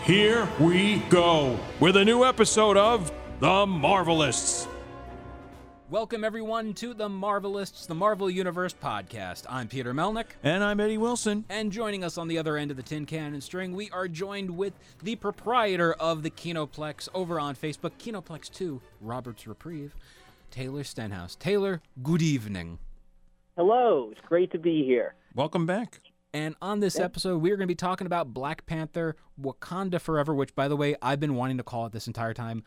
Here we go with a new episode of The Marvelists. Welcome, everyone, to the Marvelists, the Marvel Universe podcast. I'm Peter Melnick, And I'm Eddie Wilson. and joining us on the other end of the tin can and string, we are joined with the proprietor of the Kinoplex over on Facebook, Kinoplex 2, Robert's Reprieve, Taylor Stenhouse. Taylor, good evening. Hello, it's great to be here. Welcome back. And on this episode, we're going to be talking about Black Panther Wakanda Forever, which, by the way, I've been wanting to call it this entire time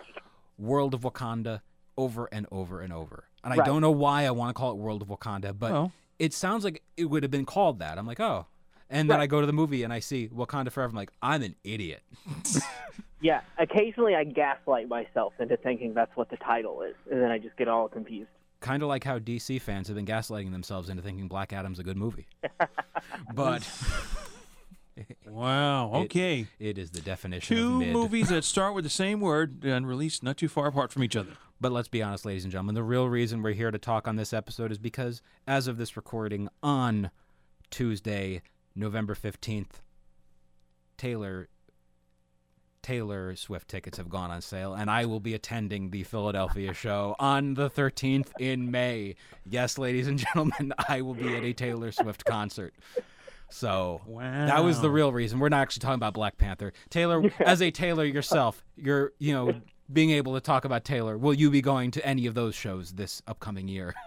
World of Wakanda over and over and over. And I don't know why I want to call it World of Wakanda, but Well. it sounds like it would have been called that. I'm like, oh. And then I go to the movie and I see Wakanda Forever. I'm like, I'm an idiot. Yeah, occasionally I gaslight myself into thinking that's what the title is, and then I just get all confused. kind of like how DC fans have been gaslighting themselves into thinking Black Adam's a good movie. but Wow. It- Okay. it is the definition Two of mid. movies that start with the same word and released not too far apart from each other. But let's be honest, ladies and gentlemen, the real reason we're here to talk on this episode is because, as of this recording on Tuesday, November 15th, Taylor. Taylor Swift tickets have gone on sale, and I will be attending the Philadelphia show on the 13th in May. Yes, ladies and gentlemen, I will be at a Taylor Swift concert. So that was the real reason. We're not actually talking about Black Panther. Taylor, as a Taylor yourself, you're you know being able to talk about Taylor. Will you be going to any of those shows this upcoming year?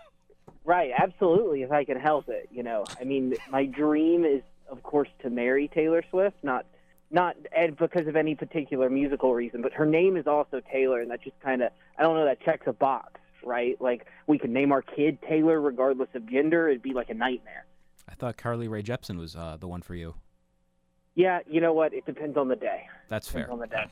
Right, absolutely, if I can help it. You know, I mean, my dream is, of course, to marry Taylor Swift, not not and because of any particular musical reason, but her name is also Taylor, and that just kind of, I don't know, that checks a box, right? Like, we could name our kid Taylor regardless of gender. It'd be like a nightmare. I thought Carly Rae Jepsen was uh, the one for you. Yeah, you know what? It depends on the day. That's fair. On the day.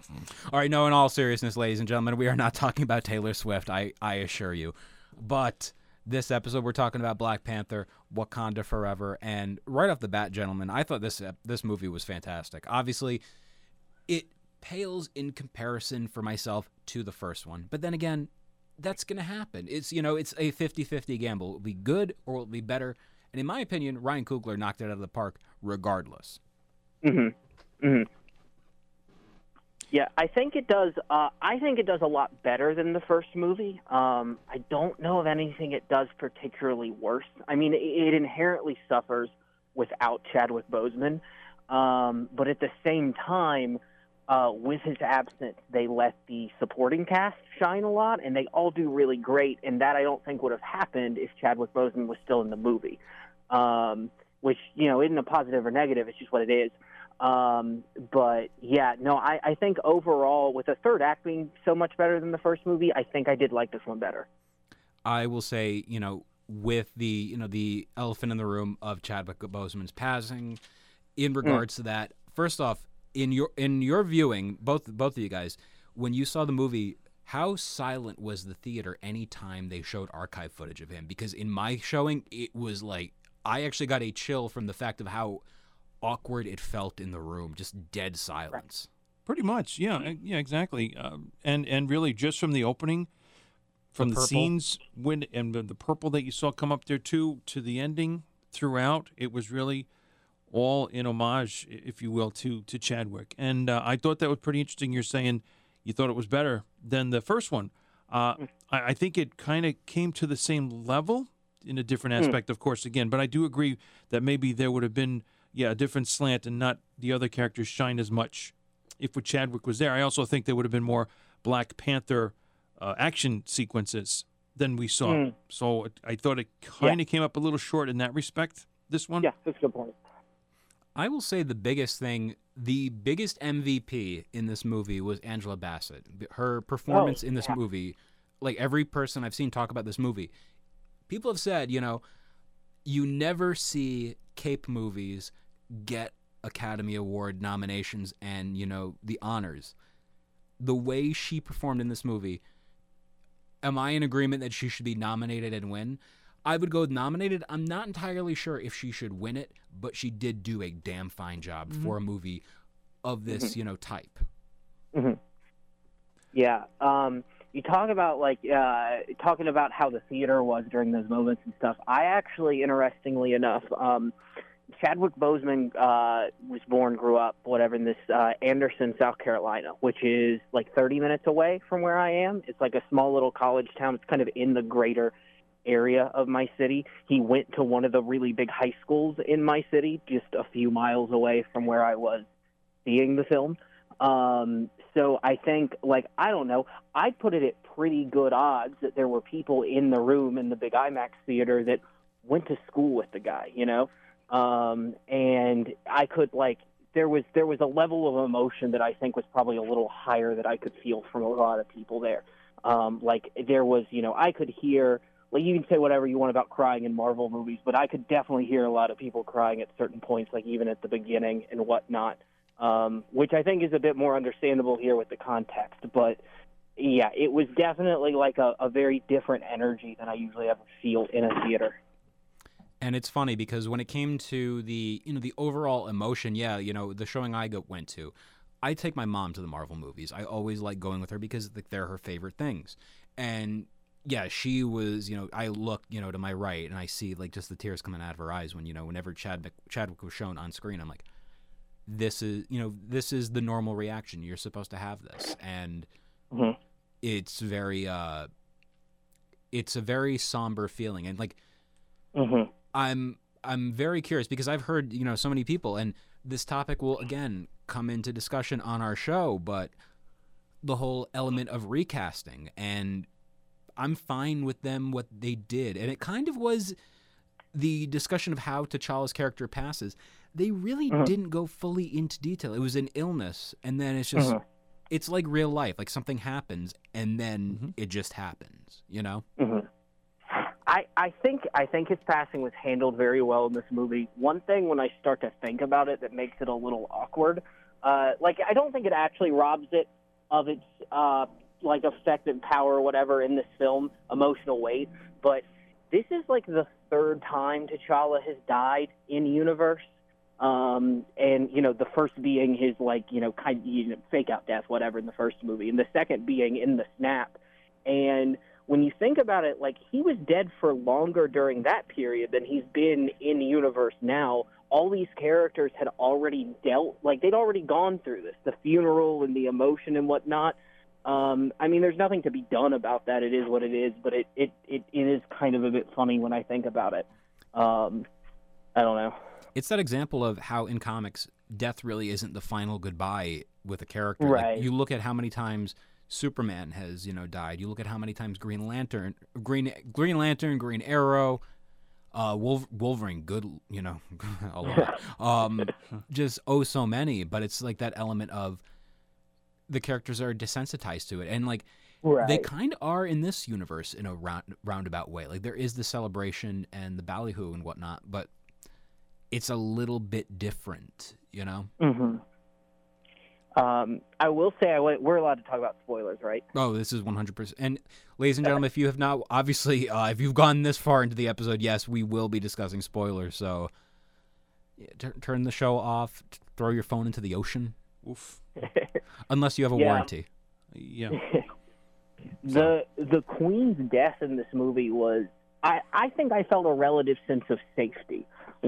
All right, no, in all seriousness, ladies and gentlemen, we are not talking about Taylor Swift, I, I assure you. But this episode, we're talking about Black Panther, Wakanda Forever, and right off the bat, gentlemen, I thought this this movie was fantastic. Obviously, it pales in comparison for myself to the first one, but then again, that's going to happen. It's you know, it's a 50-50 gamble. It'll be good or it'll be better. And in my opinion, Ryan Coogler knocked it out of the park regardless. Mm-hmm. Mm-hmm. Yeah, I think it does. Uh, I think it does a lot better than the first movie. Um, I don't know of anything it does particularly worse. I mean, it, it inherently suffers without Chadwick Boseman, um, but at the same time, uh, with his absence, they let the supporting cast shine a lot, and they all do really great. And that I don't think would have happened if Chadwick Boseman was still in the movie. Um, which you know isn't a positive or negative; it's just what it is. Um, but yeah, no, I, I think overall, with the third act being so much better than the first movie, I think I did like this one better. I will say, you know, with the you know the elephant in the room of Chadwick Boseman's passing, in regards to that, first off, in your in your viewing, both both of you guys, when you saw the movie, how silent was the theater anytime they showed archive footage of him? Because in my showing, it was like I actually got a chill from the fact of how awkward it felt in the room, just dead silence. Pretty much, yeah, uh, yeah, exactly. Um, and and really, just from the opening, from the, purple? scenes when and the, the purple that you saw come up there too to the ending throughout, it was really all in homage, if you will, to to Chadwick. And uh, I thought that was pretty interesting. You're saying you thought it was better than the first one. Uh, I, I think it kind of came to the same level in a different aspect, of course, again. But I do agree that maybe there would have been yeah a different slant and not the other characters shine as much if Chadwick was there. I also think there would have been more Black Panther uh, action sequences than we saw. Mm. So it, I thought it kind of came up a little short in that respect. This one, Yeah, that's a good point. I will say the biggest thing, the biggest MVP in this movie was Angela Bassett. Her performance in this yeah. movie, like every person I've seen talk about this movie, people have said, you know, you never see Cape movies get Academy Award nominations and, you know, the honors. the way she performed in this movie, am I in agreement that she should be nominated and win? I would go with nominated. I'm not entirely sure if she should win it, but she did do a damn fine job for a movie of this, you know, type. Yeah. Um, you talk about like uh, talking about how the theater was during those moments and stuff. I actually, interestingly enough, um, Chadwick Boseman uh, was born, grew up, whatever, in this uh, Anderson, South Carolina, which is like 30 minutes away from where I am. It's like a small little college town. It's kind of in the greater area of my city. He went to one of the really big high schools in my city, just a few miles away from where I was seeing the film. Um, so I think, like, I don't know, I'd put it at pretty good odds that there were people in the room in the big IMAX theater that went to school with the guy, you know? Um, and I could, like, there was there was a level of emotion that I think was probably a little higher that I could feel from a lot of people there. Um, like there was, you know, I could hear like you can say whatever you want about crying in Marvel movies, but I could definitely hear a lot of people crying at certain points, like even at the beginning and whatnot, um, which I think is a bit more understandable here with the context. But yeah, it was definitely like a, a very different energy than I usually ever feel in a theater. And it's funny because when it came to the you know the overall emotion, yeah, you know the showing I go, went to, I take my mom to the Marvel movies. I always like going with her because like, they're her favorite things. And yeah, she was you know I look you know to my right and I see like just the tears coming out of her eyes when you know whenever Chadwick Chadwick was shown on screen. I'm like, this is you know this is the normal reaction. You're supposed to have this, and Mhm. it's very uh, it's a very somber feeling and like. hmm I'm I'm very curious because I've heard you know so many people, and this topic will again come into discussion on our show, but the whole element of recasting, and I'm fine with them what they did, and it kind of was the discussion of how T'Challa's character passes. They really mm-hmm. didn't go fully into detail. It was an illness, and then it's just mm-hmm. it's like real life, like something happens, and then mm-hmm. it just happens, you know. I, I think I think his passing was handled very well in this movie. One thing when I start to think about it that makes it a little awkward, uh, like I don't think it actually robs it of its uh, like effect and power or whatever in this film, emotional weight. But this is like the third time T'Challa has died in universe. Um, and you know, the first being his like, you know, kind you know, fake out death, whatever in the first movie, and the second being in the snap. And when you think about it, like he was dead for longer during that period than he's been in the universe now. All these characters had already dealt, like they'd already gone through this, the funeral and the emotion and whatnot. Um, I mean, there's nothing to be done about that. It is what it is, but it it it, it is kind of a bit funny when I think about it. Um, I don't know. it's that example of how in comics death really isn't the final goodbye with a character. Right. Like, you look at how many times Superman has you know died. You look at how many times Green Lantern, Green Green Lantern, Green Arrow, uh, Wolf, Wolverine. Good, you know, a lot. Um, just oh so many. But it's like that element of the characters are desensitized to it, and like Right. they kind of are in this universe in a round, roundabout way. Like there is the celebration and the ballyhoo and whatnot, but it's a little bit different, you know. hmm Um, I will say I, we're allowed to talk about spoilers, right? Oh, this is 100%. And ladies and gentlemen, if you have not, obviously, uh, if you've gone this far into the episode, yes, we will be discussing spoilers. So yeah, tur turn the show off, t- throw your phone into the ocean, Oof. unless you have a Yeah. warranty. Yeah. the the queen's death in this movie was I, I think I felt a relative sense of safety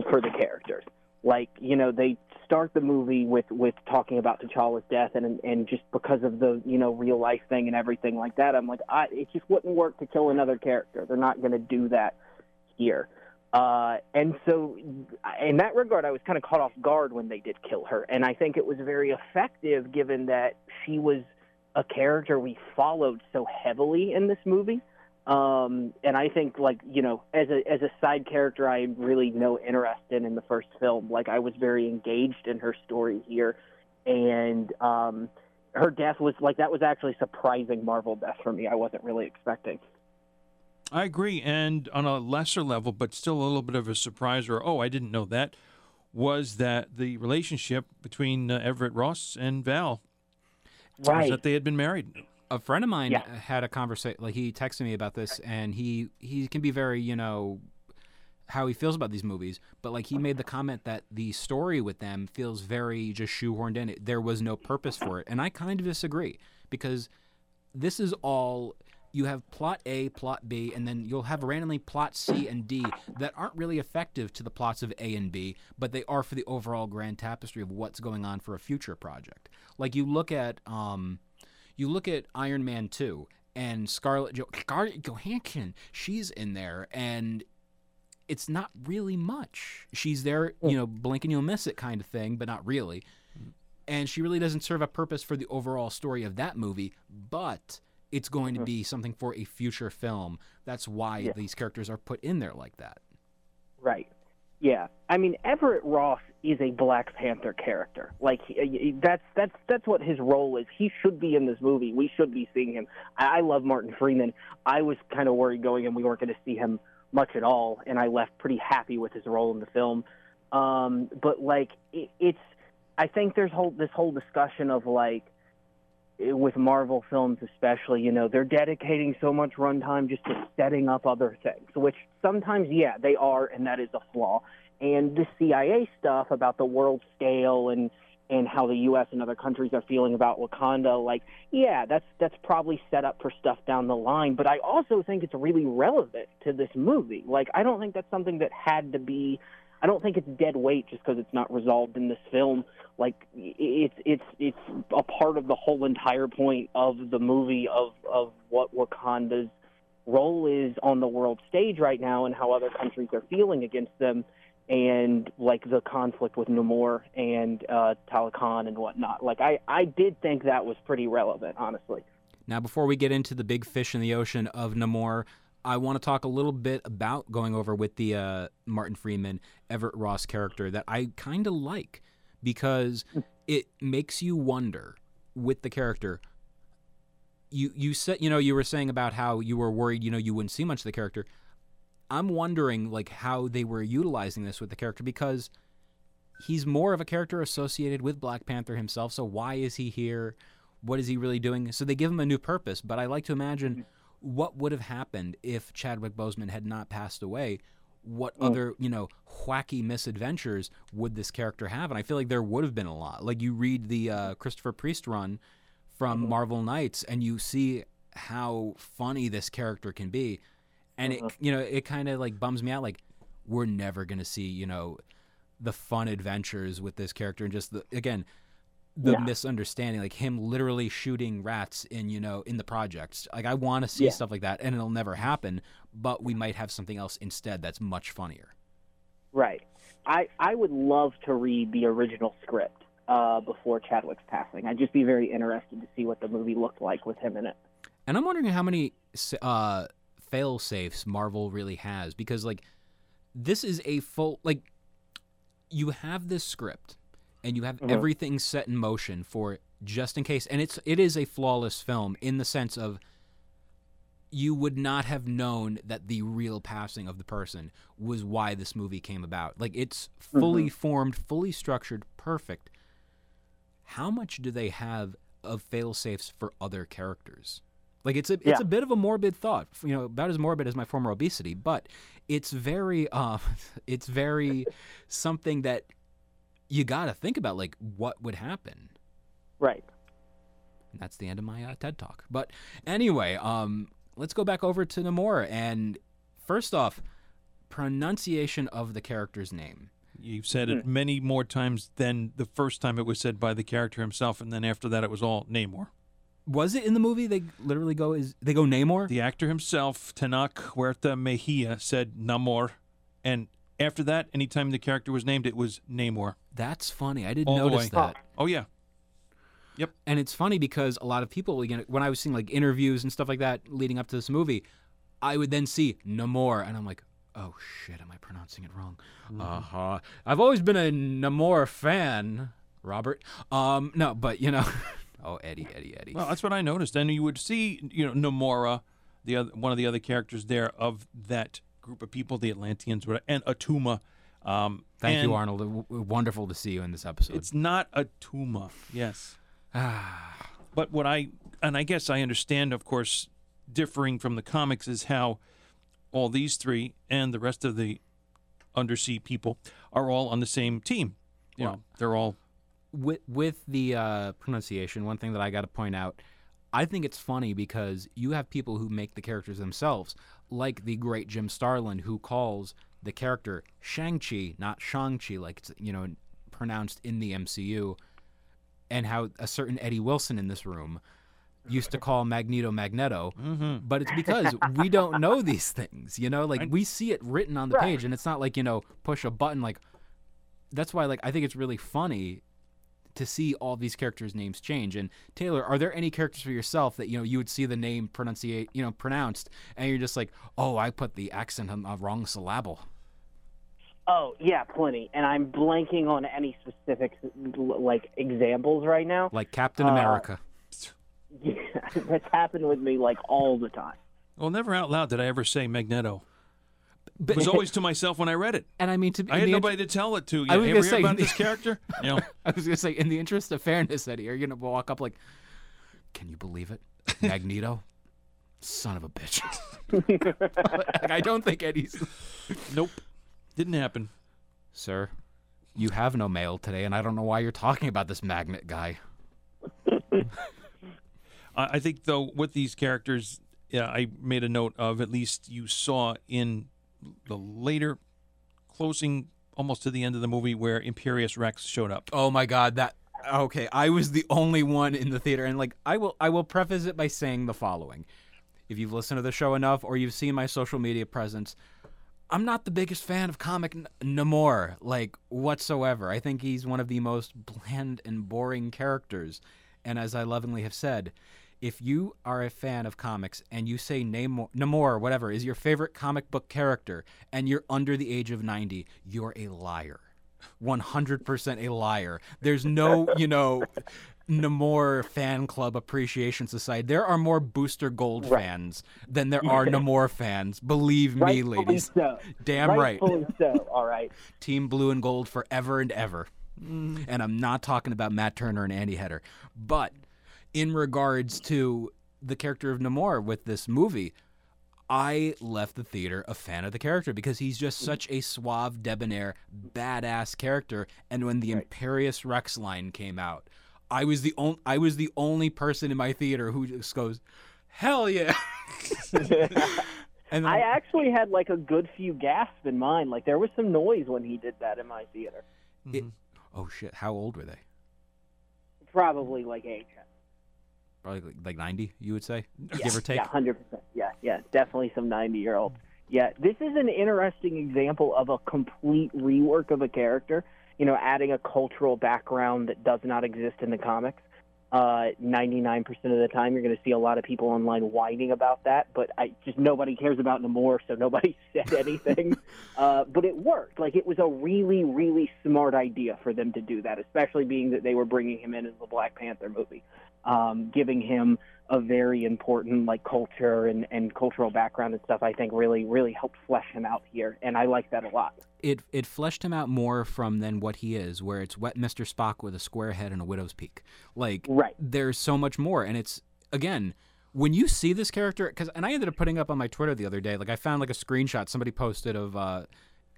for the characters. Like, you know, they start the movie with, with talking about T'Challa's death and and just because of the, you know, real life thing and everything like that, I'm like, I it just wouldn't work to kill another character. They're not gonna do that here. Uh, and so, in that regard, I was kind of caught off guard when they did kill her. And I think it was very effective given that she was a character we followed so heavily in this movie. Um, and I think, like you know, as a as a side character, I had really no interest in in the first film. Like I was very engaged in her story here, and um, her death was like that was actually surprising Marvel death for me. I wasn't really expecting. I agree. And on a lesser level, but still a little bit of a surprise, or oh, I didn't know that, was that the relationship between uh, Everett Ross and Val. was Right. that they had been married. A friend of mine Yeah. had a conversation like he texted me about this and he he can be very you know how he feels about these movies but like he made the comment that the story with them feels very just shoehorned in it there was no purpose for it and i kind of disagree because this is all you have plot A, plot B, and then you'll have randomly plot C and D that aren't really effective to the plots of A and B, but they are for the overall grand tapestry of what's going on for a future project. Like you look at um you look at Iron Man 2 and Scarlett jo- Scarlett Johansson, she's in there and it's not really much. She's there, you know, blink and you'll miss it kind of thing, but not really. And she really doesn't serve a purpose for the overall story of that movie, but it's going to be mm-hmm. something for a future film. That's why Yeah. these characters are put in there like that. Right. Yeah. I mean, Everett Ross is a Black Panther character. Like he- that's that's that's what his role is. He should be in this movie. We should be seeing him. I, love Martin Freeman. I was kind of worried going in we weren't going to see him much at all, and I left pretty happy with his role in the film. Um, but like it, it's, I think there's whole this whole discussion of like with Marvel films especially, you know, they're dedicating so much runtime just to setting up other things, which sometimes, yeah, they are, and that is a flaw. And the CIA stuff about the world scale and and how the U.S. and other countries are feeling about Wakanda, like, yeah, that's that's probably set up for stuff down the line. But I also think it's really relevant to this movie. Like, I don't think that's something that had to be. I don't think it's dead weight just because it's not resolved in this film. Like it's it's it's a part of the whole entire point of the movie of of what Wakanda's role is on the world stage right now and how other countries are feeling against them and like the conflict with Namor and uh, Talokan and whatnot. Like I I did think that was pretty relevant, honestly. Now, before we get into the big fish in the ocean of Namor, I want to talk a little bit about going over with the uh, Martin Freeman Everett Ross character that I kind of like because it makes you wonder with the character. You you said you know you were saying about how you were worried you know you wouldn't see much of the character. I'm wondering like how they were utilizing this with the character because he's more of a character associated with Black Panther himself. So why is he here? What is he really doing? So they give him a new purpose. But I like to imagine what would have happened if Chadwick Boseman had not passed away. What mm. other you know wacky misadventures would this character have? And I feel like there would have been a lot. Like you read the uh, Christopher Priest run from mm-hmm. Marvel Knights, and you see how funny this character can be and it mm-hmm. you know it kind of like bums me out like we're never gonna see you know the fun adventures with this character and just the again the Yeah. misunderstanding like him literally shooting rats in you know in the projects like i want to see Yeah. stuff like that and it'll never happen but we might have something else instead that's much funnier Right. I I would love to read the original script uh, before Chadwick's passing. I'd just be very interested to see what the movie looked like with him in it. and i'm wondering how many uh fail safes marvel really has because like this is a full like you have this script and you have everything set in motion for it just in case. And it's it is a flawless film in the sense of you would not have known that the real passing of the person was why this movie came about. Like it's fully formed fully structured perfect. How much do they have of fail safes for other characters? Like it's a it's Yeah. a bit of a morbid thought, you know, about as morbid as my former obesity, but it's very uh it's very something that you got to think about like what would happen. Right. And that's the end of my uh, TED talk. But anyway, um let's go back over to Namor and first off, pronunciation of the character's name. You've said it many more times than the first time it was said by the character himself, and then after that it was all Namor. Was it in the movie they literally go is they go Namor? The actor himself, Tenoch Huerta Mejia, said Namor, and after that, anytime the character was named, it was Namor. That's funny. I didn't All notice that. Oh yeah, Yep. and it's funny because a lot of people know, when i was seeing like interviews and stuff like that leading up to this movie i would then see namor and i'm like oh shit am i pronouncing it wrong uh-huh i've always been a namor fan robert um no but you know oh eddie eddie eddie well that's what I noticed. And you would see, you know, Namora, the other one of the other characters there of that group of people, the Atlanteans, and Atuma. Um, thank you arnold W- wonderful to see you in this episode It's not a tumor, yes. Ah. But what I and I guess I understand, of course, differing from the comics is how all these three and the rest of the undersea people are all on the same team. You know, they're all with with the uh, pronunciation, one thing that I got to point out, I think it's funny because you have people who make the characters themselves, like the great Jim Starlin, who calls the character Shang Chi, not Shang Chi, like it's you know pronounced in the MCU, and how a certain Eddie Wilson in this room used to call Magneto Magneto, mm-hmm. but it's because we don't know these things, you know, like we see it written on the page, and it's not like you know push a button like. That's why, like, I think it's really funny to see all these characters' names change. And Taylor, are there any characters for yourself that you know you would see the name pronunciate, you know, pronounced, and you're just like, oh, I put the accent on the wrong syllable. Oh yeah, plenty. And I'm blanking on any specific like examples right now. Like Captain Uh, America. Yeah, that's happened with me like all the time. well. Never out loud did I ever say Magneto. It But, was always to myself when I read it. and I mean, to I had the int- nobody to tell it to. You I was ever say- about this character? You know, I was gonna say, in the interest of fairness, Eddie, are you gonna walk up like, can you believe it, Magneto? Son of a bitch. like, I don't think Eddie's. nope, didn't happen. Sir, you have no mail today, and I don't know why you're talking about this magnet guy. I I think though with these characters, yeah, I made a note of at least you saw in the later closing, almost to the end of the movie, where Imperious Rex showed up. Oh my god, that okay, I was the only one in the theater and like I will I will preface it by saying the following. If you've listened to the show enough or you've seen my social media presence, I'm not the biggest fan of comic N- Namor, like whatsoever. I think he's one of the most bland and boring characters. And as I lovingly have said, if you are a fan of comics and you say Namor, Namor, whatever, is your favorite comic book character, and you're under the age of 90, you're a liar. 100% a liar. There's no, you know, Namor fan club appreciation society. There are more Booster Gold fans than there are Namor fans. Believe me, Rightfully ladies. so. Damn right. Rightfully so. All right. Team Blue and Gold forever and ever. Mm. And I'm not talking about Matt Turner and Andy Header. But in regards to the character of Namor with this movie, I left the theater a fan of the character because he's just such a suave, debonair, badass character. And when the Imperious Rex line came out, I was the only I was the only person in my theater who just goes, "Hell yeah!" and I actually had like a good few gasps in mine. Like there was some noise when he did that in my theater. it- oh shit! How old were they? Probably like age. Probably like, like 90, you would say, Yeah, give or take. Yeah, hundred percent. Yeah, yeah, definitely some ninety-year-olds. Yeah, this is an interesting example of a complete rework of a character. You know, adding a cultural background that does not exist in the comics. Uh, 99% of the time, you're going to see a lot of people online whining about that, but I just nobody cares about Namor, so nobody said anything. uh, but it worked. Like it was a really, really smart idea for them to do that, especially being that they were bringing him in as the Black Panther movie, um, giving him a very important like culture and, and cultural background and stuff. I think really, really helped flesh him out here, and I like that a lot. It it fleshed him out more from than what he is, where it's wet Mr. Spock with a square head and a widow's peak. Like Right. there's so much more, and it's again when you see this character, because and I ended up putting up on my Twitter the other day, like I found like a screenshot somebody posted of uh,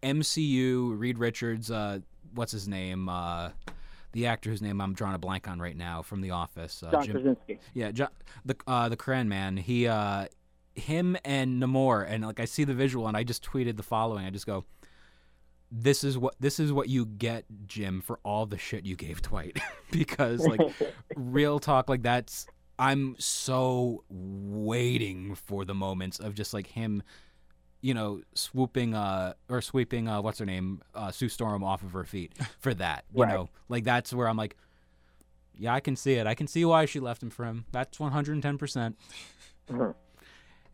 MCU Reed Richards, uh, what's his name, uh, the actor whose name I'm drawing a blank on right now from The Office, uh, John Jim- Krasinski. yeah, jo- the uh, the Cran man. He, uh, him and Namor, and like I see the visual, and I just tweeted the following. I just go, "This is what this is what you get, Jim, for all the shit you gave Dwight." because like, real talk, like that's I'm so waiting for the moments of just like him. You know, swooping uh or sweeping uh what's her name uh Sue Storm off of her feet for that. You Right. know, like that's where I'm like, yeah, I can see it. I can see why she left him for him. That's 110%. percent Mhm.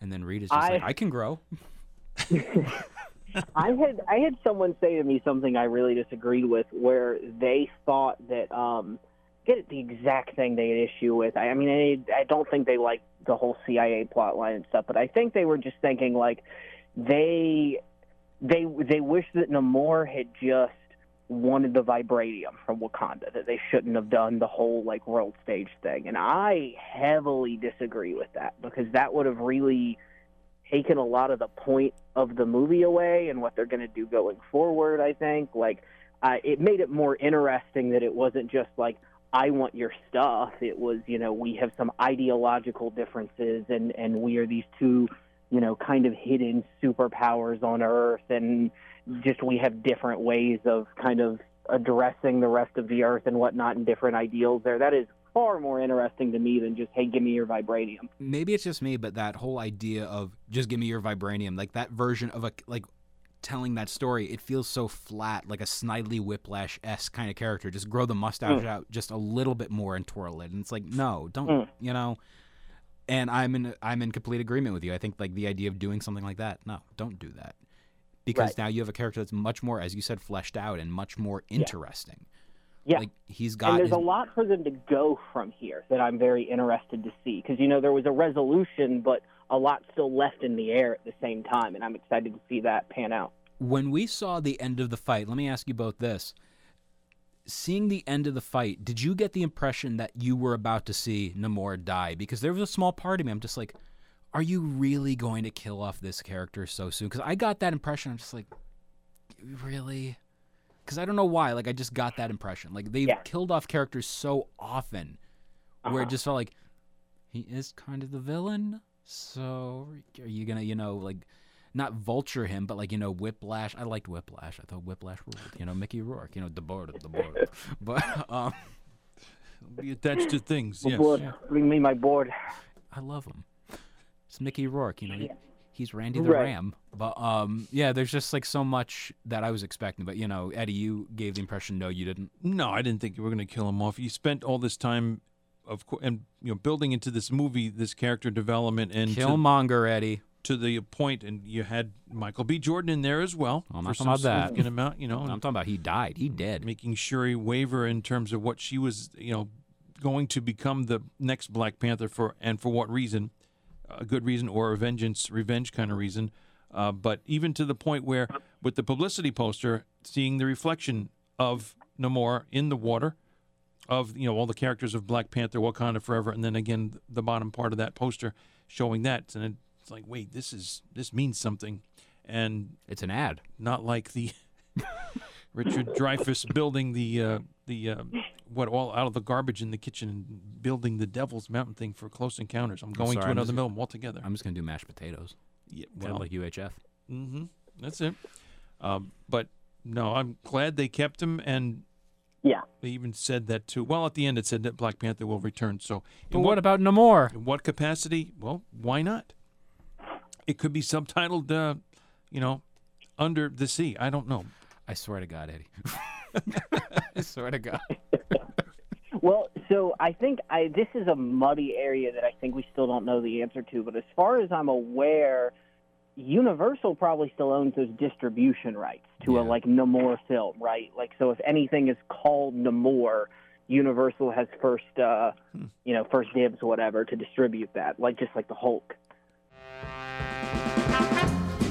And then Reed is just like, I- I can grow. I had I had someone say to me something I really disagreed with, where they thought that um, get it the exact thing they had issue with. I, I mean, I, I don't think they liked the whole CIA plot line and stuff, but I think they were just thinking like they they they wish that Namor had just wanted the vibranium from Wakanda, that they shouldn't have done the whole like world stage thing. And I heavily disagree with that because that would have really taken a lot of the point of the movie away and what they're going to do going forward, I think. Like uh, it made it more interesting that it wasn't just like I want your stuff. It was, you know, we have some ideological differences and and we are these two, you know, kind of hidden superpowers on Earth and just we have different ways of kind of addressing the rest of the earth and whatnot and different ideals there. That is far more interesting to me than just, hey, give me your vibranium. Maybe it's just me, but that whole idea of just give me your vibranium, like that version of a like telling that story, it feels so flat, like a Snidely Whiplash s kind of character. Just grow the mustache Mm. out just a little bit more and twirl it, and it's like, no, don't, Mm. you know. And I'm in I'm in complete agreement with you. I think like the idea of doing something like that, no, don't do that, because Right. now you have a character that's much more, as you said, fleshed out and much more interesting. Yeah. Like he's got. and there's his- a lot for them to go from here that I'm very interested to see because you know there was a resolution, but a lot still left in the air at the same time, and I'm excited to see that pan out. when we saw the end of the fight, let me ask you both this. Seeing the end of the fight, did you get the impression that you were about to see Namor die? Because there was a small part of me, I'm just like, are you really going to kill off this character so soon? Because I got that impression. I'm just like, really? Because I don't know why. Like, I just got that impression. Like, they've Yeah. killed off characters so often where it Uh-huh. just felt like he is kind of the villain. So are you gonna, you know, like not vulture him, but like you know, Whiplash. I liked Whiplash. I thought Whiplash ruled. You know, Mickey Rourke. You know, the board, the board. but um, Be attached to things. Yes. Board, bring me my board. I love him. It's Mickey Rourke. You know, he- he's Randy the Right. Ram. But um, yeah, there's just like so much that I was expecting. But you know, Eddie, you gave the impression no, you didn't. No, I didn't think you were going to kill him off. You spent all this time, of course, and you know, building into this movie, this character development, and to, Killmonger, Eddie. To the point, and you had Michael B. Jordan in there as well I'm not talking about that. amount. You know, I'm talking about he died. He dead. making sure he waver in terms of what she was, you know, going to become the next Black Panther for, and for what reason, a good reason or a vengeance, revenge kind of reason. Uh, but even to the point where, with the publicity poster, seeing the reflection of Namor in the water, of you know all the characters of Black Panther, Wakanda Forever, and then again the bottom part of that poster showing that, and it's like, wait, this is this means something, and It's an ad. not like the Richard Dreyfuss building the uh, the uh, what all out of the garbage in the kitchen and building the Devil's Mountain thing for Close Encounters. I'm going sorry, to I'm another just- film altogether. I'm just gonna do mashed potatoes. yeah, Kind well, of like UHF. Mm-hmm. that's it. Um, but no, I'm glad they kept him, and Yeah. they even said that too. Well, at the end, it said that Black Panther will return. So, But in what about Namor? in what capacity? Well, why not? It could be subtitled, uh, you know, under the sea. I don't know. I swear to God, Eddie. I swear to God. Well, so I think I this is a muddy area that I think we still don't know the answer to. But as far as I'm aware, Universal probably still owns those distribution rights to Yeah. a like Namor film, right? Like, so if anything is called Namor, Universal has first, uh, you know, first dibs, whatever, to distribute that, like just like the Hulk.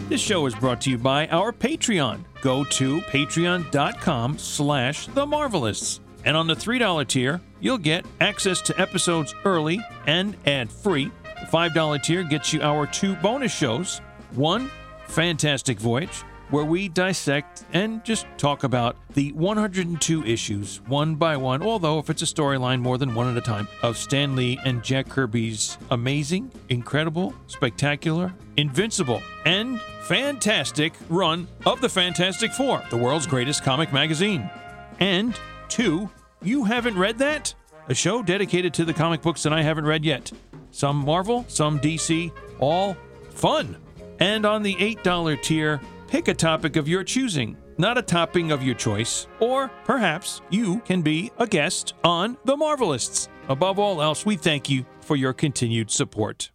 This show is brought to you by our Patreon. Go to patreon.com slash the. And on the $3 tier, you'll get access to episodes early and ad-free. The $5 tier gets you our two bonus shows. One, Fantastic Voyage, where we dissect and just talk about the 102 issues one by one, although if it's a storyline, more than one at a time, of Stan Lee and Jack Kirby's amazing, incredible, spectacular, invincible, and fantastic run of the Fantastic Four, the world's greatest comic magazine. And two, you haven't read that? A show dedicated to the comic books that I haven't read yet. Some Marvel, some DC, all fun. And on the $8 tier, pick a topic of your choosing, not a topping of your choice. Or perhaps you can be a guest on The Marvelists. Above all else, we thank you for your continued support.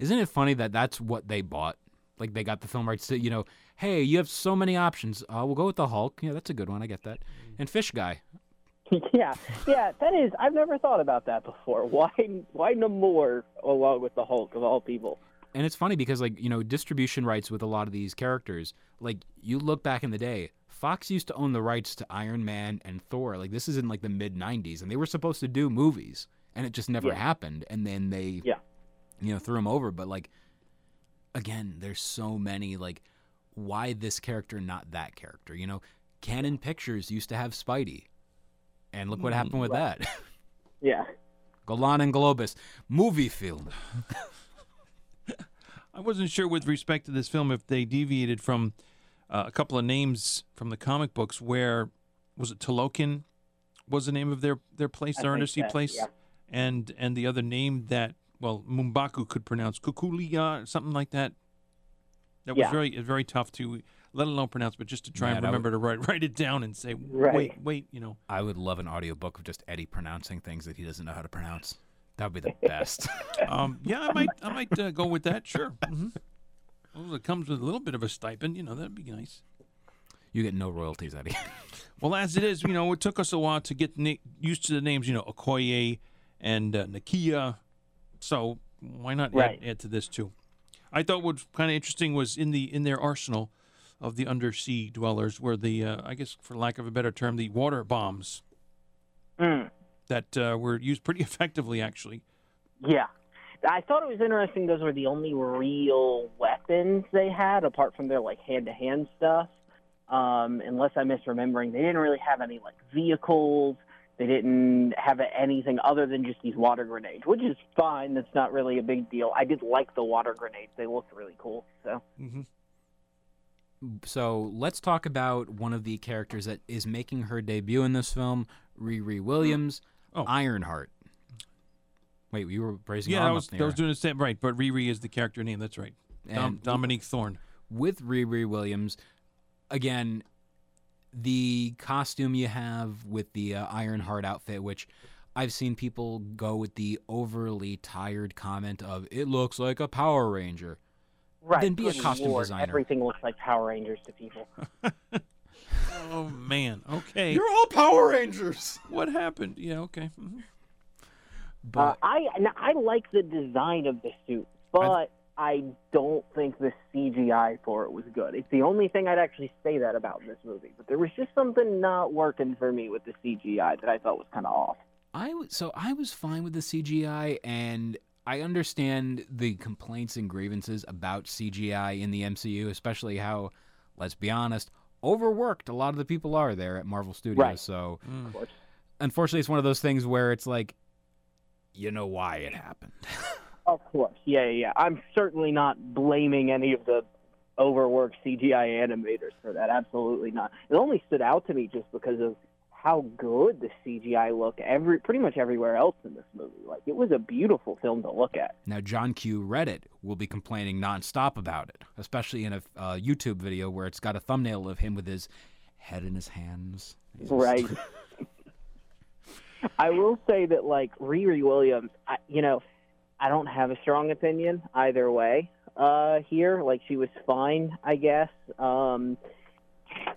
Isn't it funny that that's what they bought? Like they got the film rights to, you know, hey, you have so many options. Uh, we'll go with the Hulk. Yeah, that's a good one. I get that. And Fish Guy. yeah, yeah, that is. I've never thought about that before. Why, why Namor along with the Hulk of all people? And it's funny because like, you know, distribution rights with a lot of these characters, like you look back in the day, Fox used to own the rights to Iron Man and Thor. Like this is in like the mid '90s, and they were supposed to do movies, and it just never Yeah. happened. And then they, Yeah. you know, threw them over. But like, again, there's so many like, why this character, not that character? You know, Cannon Pictures used to have Spidey, and look what happened with that. Yeah. Golan and Globus movie film. I wasn't sure with respect to this film if they deviated from uh, a couple of names from the comic books. Where was it? Tolokin was the name of their their place, I their think undersea that- place, yeah. and and the other name that well Mumbaku could pronounce Kukulia, something like that. That was Yeah. very very tough to let alone pronounce, but just to try Man, and I would- remember to write write it down and say Right. wait wait you know. I would love an audiobook of just Eddie pronouncing things that he doesn't know how to pronounce. That would be the best. Um, yeah, I might I might uh, go with that. Sure. hmm Well, it comes with a little bit of a stipend, you know. That'd be nice. you get no royalties, Eddie. Well, as it is, you know, it took us a while to get na- used to the names, you know, Okoye and uh, Nakia. So why not Right. add, add to this too? I thought what was kind of interesting was in the in their arsenal of the undersea dwellers were the, uh, I guess, for lack of a better term, the water bombs Mm. that uh, were used pretty effectively, actually. Yeah. I thought it was interesting those were the only real weapons they had apart from their like hand to hand stuff. Um, unless I'm misremembering, they didn't really have any like vehicles. They didn't have anything other than just these water grenades, which is fine. That's not really a big deal. I did like the water grenades; they looked really cool. So hmm so let's talk about one of the characters that is making her debut in this film, Riri Williams, Oh. Ironheart. Wait, you were raising your Yeah, I was, up in I was doing the same right, but Riri is the character name. That's right. Dom- And- Dominique Thorne. with Riri Williams, again, the costume you have with the uh, Ironheart outfit, which I've seen people go with the overly tired comment of "it looks like a Power Ranger." right, Then be a good costume Lord, designer. Everything looks like Power Rangers to people. Oh man. Okay. You're all Power Rangers. what happened? Yeah. Okay. Mhm. But uh, I and I like the design of the suit, but I don't think the CGI for it was good. It's the only thing I'd actually say that about in this movie. But there was just something not working for me with the CGI that I thought was kind of off. I w- so I was fine with the CGI, and I understand the complaints and grievances about CGI in the MCU, especially how, let's be honest, overworked a lot of the people are there at Marvel Studios. Right. So Mm. Unfortunately, it's one of those things where it's like, you know why it happened. Of course, yeah, yeah. yeah. I'm certainly not blaming any of the overworked CGI animators for that. Absolutely not. It only stood out to me just because of how good the CGI looked every pretty much everywhere else in this movie. Like it was a beautiful film to look at. now, John Q. Reddit will be complaining nonstop about it, especially in a uh, YouTube video where it's got a thumbnail of him with his head in his hands. He's Right. I will say that like Riri Williams, I, you know, I don't have a strong opinion either way uh here. Like she was fine, I guess. Um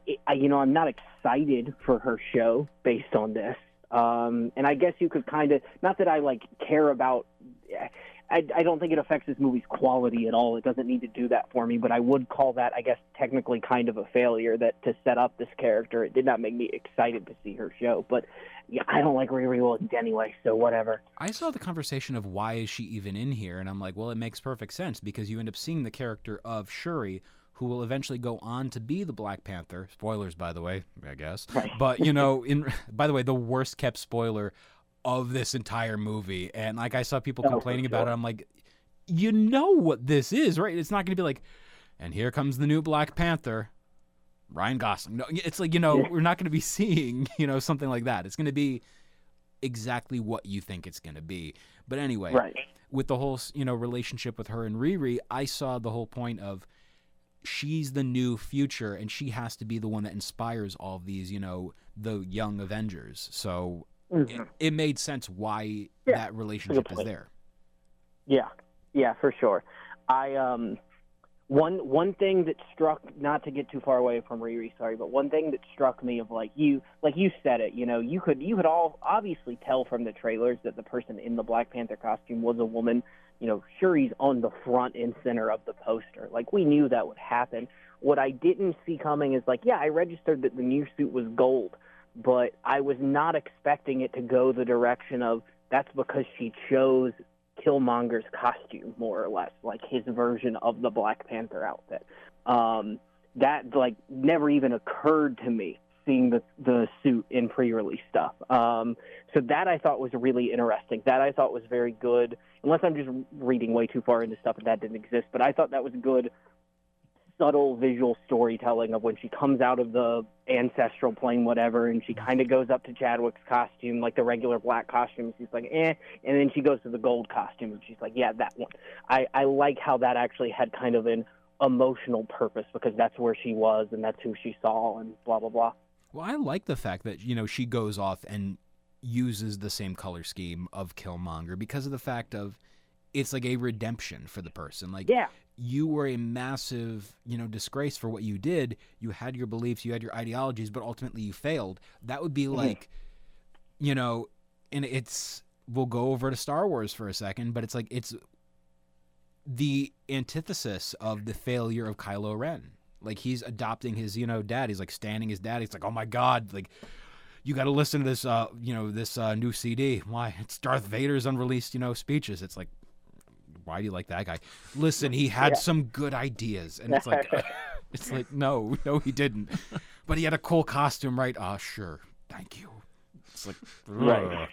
it, I, you know, I'm not excited for her show based on this. Um and I guess you could kind of not that I like care about I, I don't think it affects this movie's quality at all. It doesn't need to do that for me, but I would call that, I guess, technically kind of a failure that to set up this character. It did not make me excited to see her show, but yeah, I don't like Riri Williams anyway, so whatever. I saw the conversation of why is she even in here, and I'm like, well, it makes perfect sense because you end up seeing the character of Shuri, who will eventually go on to be the Black Panther. Spoilers, by the way, I guess. Right. But you know, in by the way, the worst kept spoiler of this entire movie, and like I saw people Oh, complaining about it. I'm like, you know what this is, right? It's not going to be like, and here comes the new Black Panther. Ryan Gosling. No, it's like you know Yeah. we're not going to be seeing you know something like that. It's going to be exactly what you think it's going to be. But anyway, Right. with the whole you know relationship with her and Riri, I saw the whole point of she's the new future and she has to be the one that inspires all of these you know the young Avengers. So it, Mhm. it made sense why Yeah, that relationship is there. Yeah, yeah, for sure. I um, one one thing that struck not to get too far away from Riri, sorry, but one thing that struck me of like you like you said it, you know, you could you could all obviously tell from the trailers that the person in the Black Panther costume was a woman. You know, Shuri's on the front and center of the poster. Like we knew that would happen. What I didn't see coming is like, yeah, I registered that the new suit was gold, but I was not expecting it to go the direction of that's because she chose Killmonger's costume, more or less, like his version of the Black Panther outfit. Um, that like never even occurred to me seeing the the suit in pre-release stuff. Um, so that I thought was really interesting. That I thought was very good. Unless I'm just reading way too far into stuff and that didn't exist, but I thought that was good subtle visual storytelling of when she comes out of the ancestral plane, whatever, and she kind of goes up to Chadwick's costume, like the regular black costume. She's like, eh, and then she goes to the gold costume, and she's like, yeah, that one. I I like how that actually had kind of an emotional purpose because that's where she was and that's who she saw and blah blah blah. Well, I like the fact that you know she goes off and uses the same color scheme of Killmonger because of the fact of it's like a redemption for the person. Like Yeah. You were a massive, you know, disgrace for what you did. You had your beliefs, you had your ideologies, but ultimately you failed. That would be like, you know, and it's we'll go over to Star Wars for a second, but it's like it's the antithesis of the failure of Kylo Ren. Like he's adopting his, you know, dad. He's like standing his dad. He's like, oh my god, like you got to listen to this, uh, you know, this uh, new CD. Why? It's Darth Vader's unreleased, you know, speeches. It's like, why do you like that guy? Listen, he had some good ideas, and it's like, it's like, no, no, he didn't. But he had a cool costume, right? Ah, sure, thank you. It's like, Right.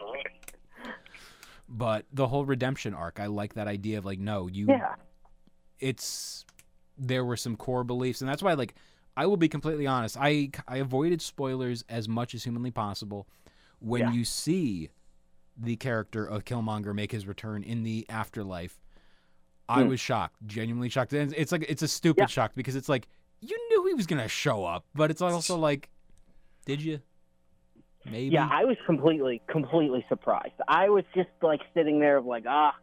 But the whole redemption arc, I like that idea of like, no, you Yeah. it's there were some core beliefs and that's why like I will be completely honest I I avoided spoilers as much as humanly possible when Yeah. you see the character of Killmonger make his return in the afterlife I was shocked genuinely shocked and it's like it's a stupid. Yeah. shock because it's like you knew he was going to show up but it's also like did you maybe Yeah, I was completely, completely surprised. I was just like sitting there, like, ah,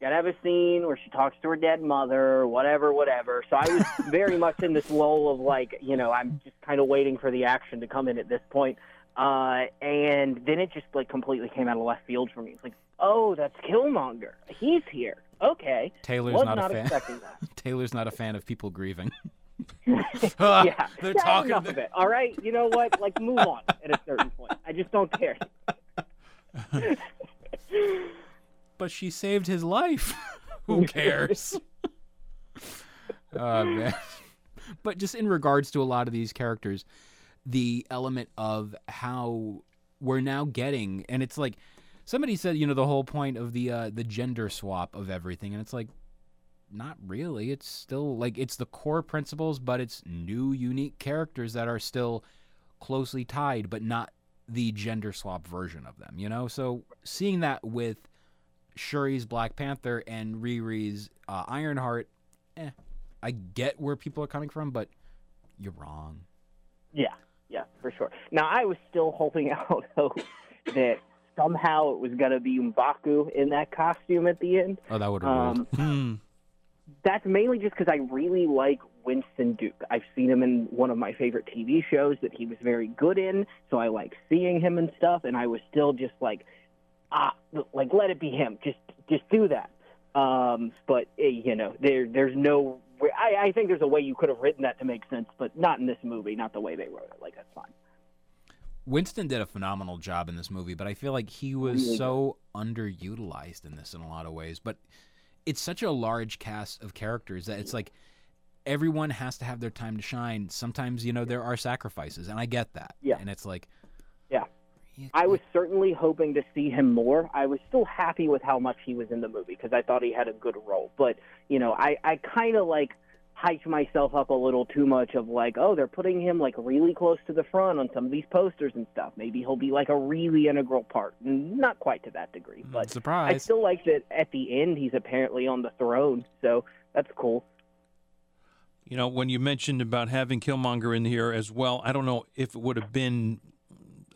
gotta have a scene where she talks to her dead mother, whatever, whatever. So I was very much in this lull of like, you know, I'm just kind of waiting for the action to come in at this point. Uh, and then it just like completely came out of left field for me. It's like, oh, that's Killmonger. He's here. Okay. Taylor's not, not a fan that. Taylor's not a fan of people grieving ah, yeah, they're yeah, talking enough of it. All right, you know what? Like, move on at a certain point. I just don't care. but she saved his life. Who cares? oh man. But just in regards to a lot of these characters, the element of how we're now getting and it's like somebody said, you know, the whole point of the uh the gender swap of everything and it's like not really. It's still like it's the core principles, but it's new unique characters that are still closely tied but not the gender swap version of them, you know? So seeing that with Shuri's Black Panther and Riri's uh, Ironheart, eh, I get where people are coming from, but you're wrong. Yeah, yeah, for sure. Now, I was still hoping out hope that somehow it was going to be M'Baku in that costume at the end. Oh, that would have Um. Hmm. That's mainly just because I really like Winston Duke. I've seen him in one of my favorite TV shows that he was very good in, so I like seeing him and stuff. And I was still just like, ah, like let it be him. Just, just do that. Um, but eh, you know, there, there's no. I, I think there's a way you could have written that to make sense, but not in this movie. Not the way they wrote it. Like that's fine. Winston did a phenomenal job in this movie, but I feel like he was so underutilized in this in a lot of ways. But it's such a large cast of characters that it's like everyone has to have their time to shine. Sometimes, you know, there are sacrifices, and I get that. Yeah. And it's like, Yeah. I was certainly hoping to see him more. I was still happy with how much he was in the movie because I thought he had a good role. But you know, I I kind of like hyped myself up a little too much of like, oh, they're putting him like really close to the front on some of these posters and stuff. Maybe he'll be like a really integral part. Not quite to that degree, but I still like that at the end he's apparently on the throne. So that's cool. You know, when you mentioned about having Killmonger in here as well, I don't know if it would have been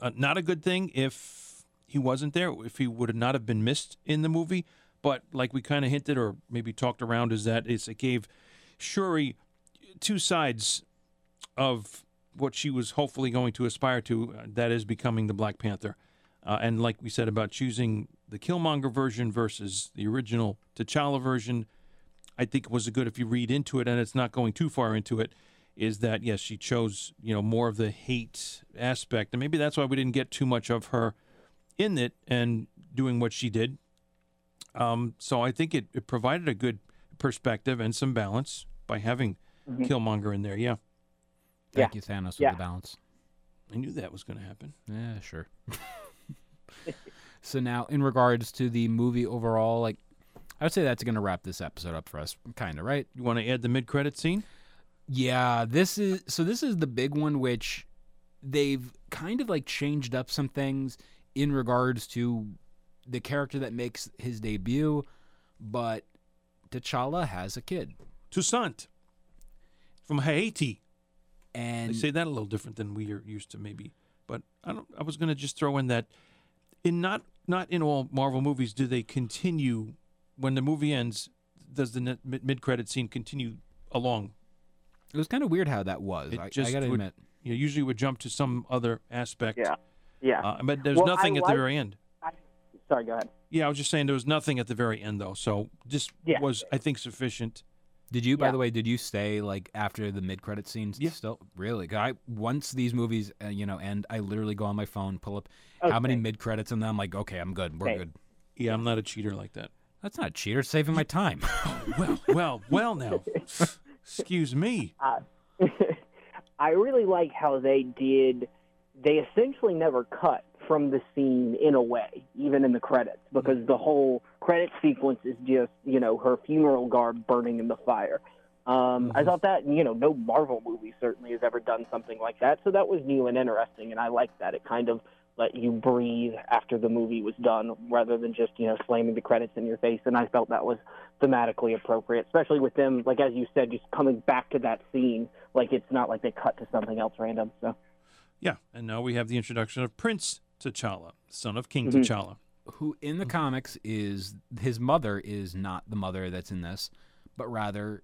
uh, not a good thing if he wasn't there, if he would have not have been missed in the movie. But like we kind of hinted or maybe talked around, is that is it gave Shuri, two sides of what she was hopefully going to aspire to. uh, That is becoming the Black Panther, uh, and like we said about choosing the Killmonger version versus the original T'Challa version, I think it was good if you read into it, and it's not going too far into it. Is that yes, she chose you know more of the hate aspect, and maybe that's why we didn't get too much of her in it and doing what she did. Um, so I think it, it provided a good perspective and some balance by having mm-hmm. Killmonger in there. Yeah, Thank you, Thanos, with Yeah. the balance. I knew that was going to happen. Yeah, sure. so now, in regards to the movie overall, like I would say that's going to wrap this episode up for us, kind of, right? You want to add the mid credit scene? Yeah, this is so. This is the big one, which they've kind of like changed up some things in regards to the character that makes his debut, but T'Challa has a kid, Toussaint from Haiti. and They say that a little different than we are used to, maybe. But I don't. I was going to just throw in that in not not in all Marvel movies do they continue when the movie ends. Does the mid credit scene continue along? it was kind of weird how that was. It I, I just gotta would- admit. You know, usually would jump to some other aspect. Yeah. Yeah. Uh, but there's Well, I nothing at the very end. Sorry, go ahead. Yeah, I was just saying there was nothing at the very end though. So just Yeah. was I think sufficient. Did you, by Yeah. the way, did you stay like after the mid credit scenes? Yeah. Still, really? I once these movies, uh, you know, end, I literally go on my phone, pull up how many mid credits, and then I'm like, okay, I'm good. We're Okay. good. Yeah, I'm not a cheater like that. That's not a cheater. Saving my time. Well, well, well now. Excuse me. I really like how they did. They essentially never cut from the scene in a way, even in the credits, because the whole credit sequence is just you know her funeral garb burning in the fire. Um, I thought that you know no Marvel movie certainly has ever done something like that, so that was new and interesting, and I liked that. It kind of let you breathe after the movie was done, rather than just you know slamming the credits in your face. And I felt that was thematically appropriate, especially with them, like as you said, just coming back to that scene. Like it's not like they cut to something else random. So Yeah, and now we have the introduction of Prince T'Challa, son of King Mhm. T'Challa. Who in the comics is his mother is not the mother that's in this, but rather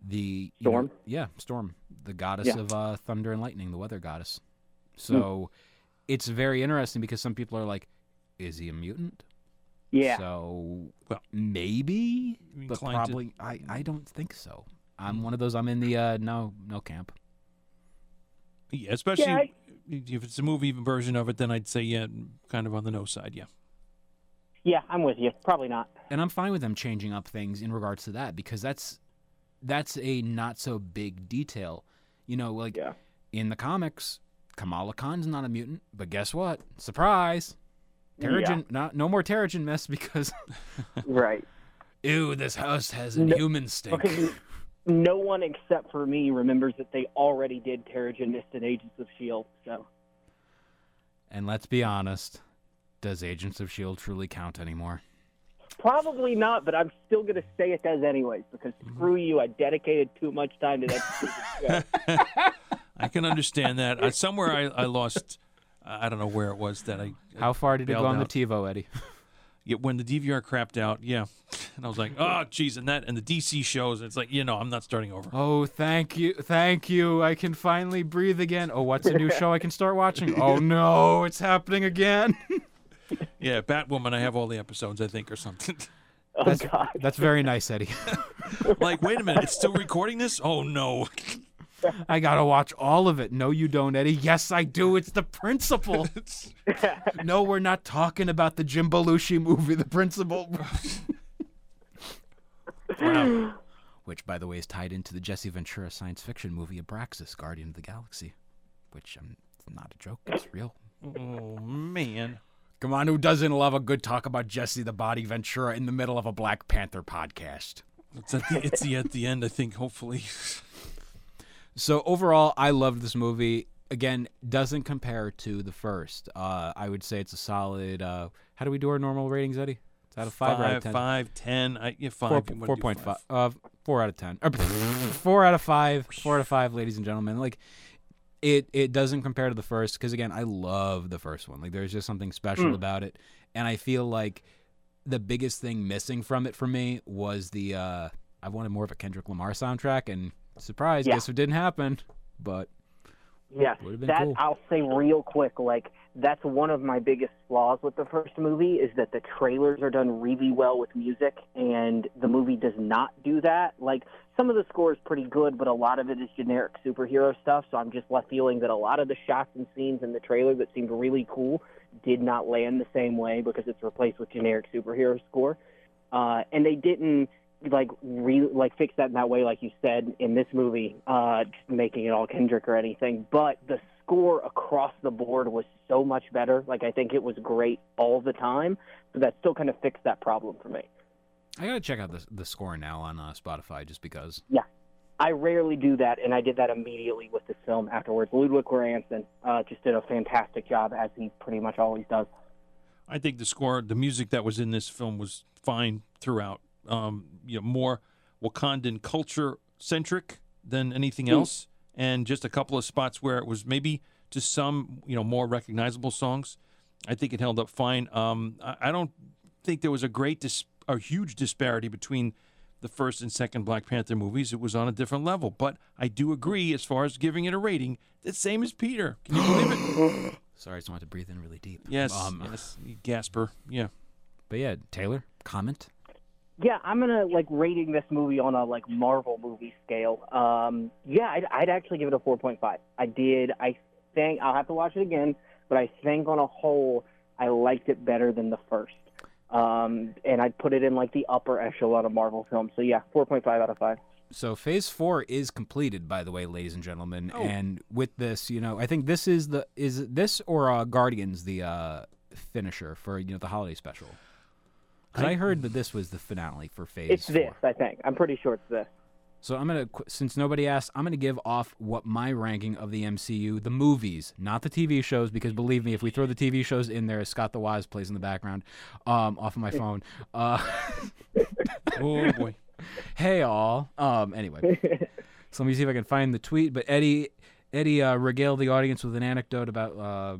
the you know- Storm? yeah, Storm, the goddess Yeah. of uh, thunder and lightning, the weather goddess. So it's very interesting because some people are like, "Is he a mutant?" yeah, So Well, maybe, but inclined to- probably I, I don't think so. I'm one of those. I'm in the uh, no no camp. Yeah, especially Yeah, I- if it's a movie version of it, then I'd say yeah, kind of on the no side. Yeah. yeah, I'm with you. Probably not. and I'm fine with them changing up things in regards to that because that's that's a not so big detail. You know, like Yeah. in the comics, Kamala Khan's not a mutant, but guess what? Surprise! Terrigen, not no more Terrigen Mist because Right. ew, this house has No, human stink. Because no one except for me remembers that they already did Terrigen Mist and Agents of Shield. So And let's be honest, does Agents of Shield truly count anymore? probably not, but I'm still gonna say it does anyways because screw you, I dedicated too much time to that. I can understand that. Uh, somewhere I, I lost. I don't know where it was that I. How far did it go on the. TiVo, Eddie? Yeah, when the DVR crapped out, yeah, and I was like, oh, geez, and that and the DC shows, it's like, you know, I'm not starting over. Oh, thank you, thank you. I can finally breathe again. Oh, what's a new show I can start watching? Oh no, it's happening again. Yeah, Batwoman, I have all the episodes, I think, or something. Oh That's God. that's very nice, Eddie. like, wait a minute, it's still recording this? Oh no. I gotta watch all of it. No, you don't, Eddie. Yes, I do. It's the principal. no, we're not talking about the Jim Belushi movie, The Principal. Wow. Which, by the way, is tied into the Jesse Ventura science fiction movie Abraxas, Guardian of the Galaxy. Which um, it's not a joke. It's real. Oh man. Come on, who doesn't love a good talk about Jesse the Body Ventura in the middle of a Black Panther podcast? It's at the, it's the at the end, I think. Hopefully. So overall, I loved this movie. Again, doesn't compare to the first. Uh, I would say it's a solid. Uh, how do we do our normal ratings, Eddie? It's out of five, or out of ten. five, ten. I, yeah, five. Four, You wanna four point five. Uh, four out of ten. Four out of five. Four out of five, ladies and gentlemen. Like, it it doesn't compare to the first because again, I love the first one. Like, there's just something special about it, and I feel like the biggest thing missing from it for me was the uh, I wanted more of a Kendrick Lamar soundtrack, and surprise, Yeah. guess what didn't happen. But Yeah, that cool. I'll say real quick. Like that's one of my biggest flaws with the first movie is that the trailers are done really well with music, and the movie does not do that. Like some of the score is pretty good, but a lot of it is generic superhero stuff. So I'm just left feeling that a lot of the shots and scenes in the trailer that seemed really cool did not land the same way because it's replaced with generic superhero score, uh, and they didn't like re like fix that in that way, like you said in this movie, uh, just making it all Kendrick or anything. But the score across the board was so much better. Like I think it was great all the time. So that still kind of fixed that problem for me. I gotta check out the the score now on uh, Spotify just because. Yeah, I rarely do that, and I did that immediately with this film afterwards. Ludwig Göransson uh, just did a fantastic job, as he pretty much always does. I think the score, the music that was in this film was fine throughout. Um, you know, more Wakandan culture centric than anything else, and just a couple of spots where it was maybe to some, you know, more recognizable songs. I think it held up fine. Um, I, I don't think there was a great, dis- a huge disparity between the first and second Black Panther movies. It was on a different level, but I do agree as far as giving it a rating, the same as Peter. Can you believe it? Sorry, I just wanted to breathe in really deep. Yes, Um, yes, Gasper. Yeah. But yeah, Taylor, comment. Yeah, I'm gonna like rating this movie on a like Marvel movie scale. Um, yeah, I'd, I'd actually give it a 4.5. I did. I think I'll have to watch it again, but I think on a whole, I liked it better than the first. Um, and I'd put it in like the upper echelon of Marvel films. So yeah, 4.5 out of five. So phase four is completed, by the way, ladies and gentlemen. Oh. And with this, you know, I think this is the is this or uh, Guardians the uh, finisher for you know the holiday special. 'Cause I, I- heard that this was the finale for phase It's four. this, I think. I'm pretty sure it's this. So I'm gonna, since nobody asked, I'm gonna give off what my ranking of the MCU, the movies, not the TV shows, because believe me, if we throw the TV shows in there, Scott the Wise plays in the background, um, off of my phone. Uh, Oh boy. hey all. Um, anyway, so let me see if I can find the tweet. But Eddie, Eddie uh, regaled the audience with an anecdote about uh,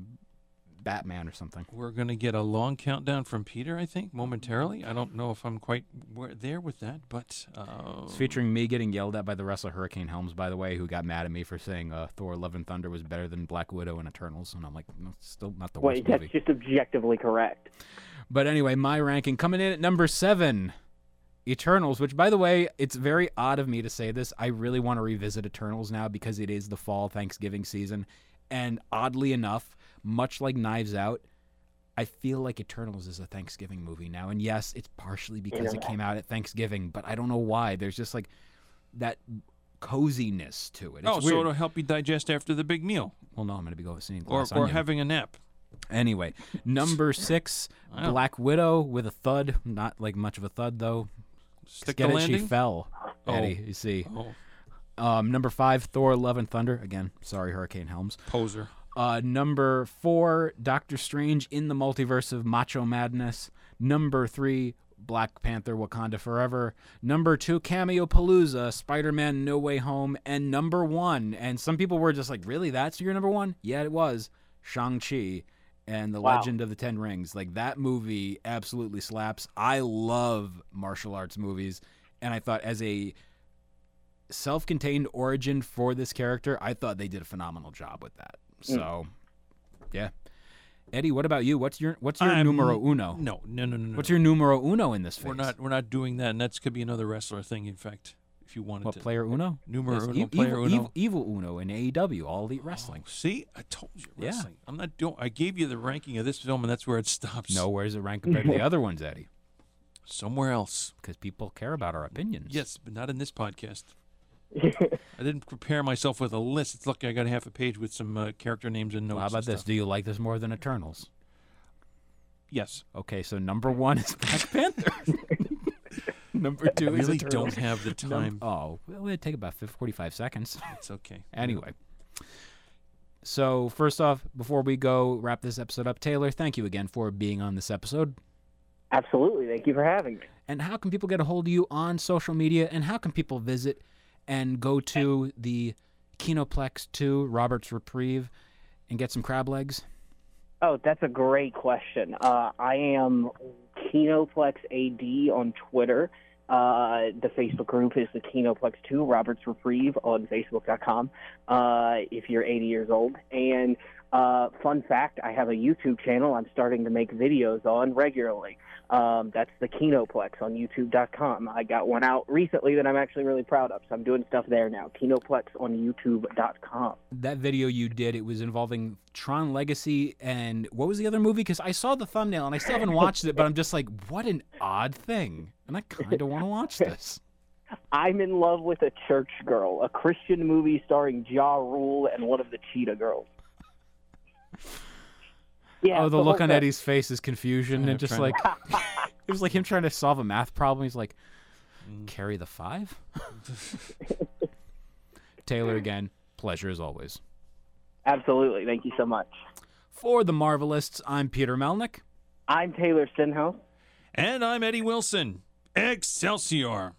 Batman or something. We're going to get a long countdown from Peter, I think, momentarily. I don't know if I'm quite where, there with that, but uh, It's featuring me getting yelled at by the wrestler Hurricane Helms, by the way, who got mad at me for saying uh, Thor: Love and Thunder was better than Black Widow and Eternals, and I'm like, no, still not the worst Wait, that's movie. just objectively correct. But anyway, my ranking coming in at number seven, Eternals. Which, by the way, it's very odd of me to say this. I really want to revisit Eternals now because it is the fall Thanksgiving season, and oddly enough, much like Knives Out. I feel like Eternals is a Thanksgiving movie now. And yes, it's partially because it came out at Thanksgiving, but I don't know why. There's just like that coziness to it. It's oh, so weird. it'll help you digest after the big meal, well, no, I'm going to be going seeing or Glass or having a nap. Anyway, number six, Wow. Black Widow with a thud. Not like much of a thud though. Stick Get the it? She fell. Oh. Eddie, you see. Oh, Um, number five, Thor: Love and Thunder. Again, sorry, Hurricane Helms. poser. Uh, number four, Doctor Strange in the Multiverse of Macho Madness. Number three, Black Panther: Wakanda Forever. Number two, Cameo Palooza, Spider-Man: No Way Home, and number one. And some people were just like, "Really? That's your number one?" Yeah, it was. Shang Chi and the Wow. Legend of the Ten Rings. Like that movie absolutely slaps. I love martial arts movies, and I thought as a self-contained origin for this character, I thought they did a phenomenal job with that. Mm. So, yeah. Eddie, what about you? What's your what's your I'm- numero uno? No, no, no, no. no. What's your numero uno in this phase? We're not. We're not doing that, and that's could be another wrestler thing. In fact, if you wanted what to. player uno? Numero Yes, uno, e- player evil, uno. Evil, evil uno in AEW, all elite oh, wrestling. See, I told you Yeah. I'm not doing. I gave you the ranking of this film, and that's where it stops. No, where's it ranked compared to the other ones, Eddie? somewhere else. Because people care about our opinions. Yes, but not in this podcast. I didn't prepare myself with a list. It's lucky I got half a page with some uh, character names and notes. Well, how about and this? Do you like this more than Eternals? Yes. Okay, so number one is Black Panther. number I two is really Eternals. don't have the Num- time. oh, well, it'd take about 45 seconds. It's okay. Anyway. So, first off, before we go wrap this episode up, Taylor, thank you again for being on this episode. Absolutely. Thank you for having me. And how can people get a hold of you on social media? And how can people visit and go to the Kinoplex 2 Robert's Reprieve and get some crab legs? Oh, that's a great question. Uh, I am Kinoplex AD on Twitter, Uh, the Facebook group is the Kinoplex 2 Roberts Reprieve on Facebook.com uh, if you're 80 years old. And uh, fun fact, I have a YouTube channel I'm starting to make videos on regularly. Um, that's the Kinoplex on YouTube.com. I got one out recently that I'm actually really proud of, so I'm doing stuff there now. Kinoplex on YouTube.com. That video you did, it was involving Tron Legacy and what was the other movie? Because I saw the thumbnail and I still haven't watched it, but I'm just like, what an odd thing. And I kind of want to watch this. I'm in love with a church girl, a Christian movie starring Ja Rule and one of the Cheetah Girls. Yeah, oh, the look on that- Eddie's face is confusion Yeah, and just trying like it was like him trying to solve a math problem. He's like, Mm. carry the five. Taylor again, pleasure as always. Absolutely. Thank you so much. For the Marvelists, I'm Peter Melnick. I'm Taylor Stenhouse. And I'm Eddie Wilson. Excelsior.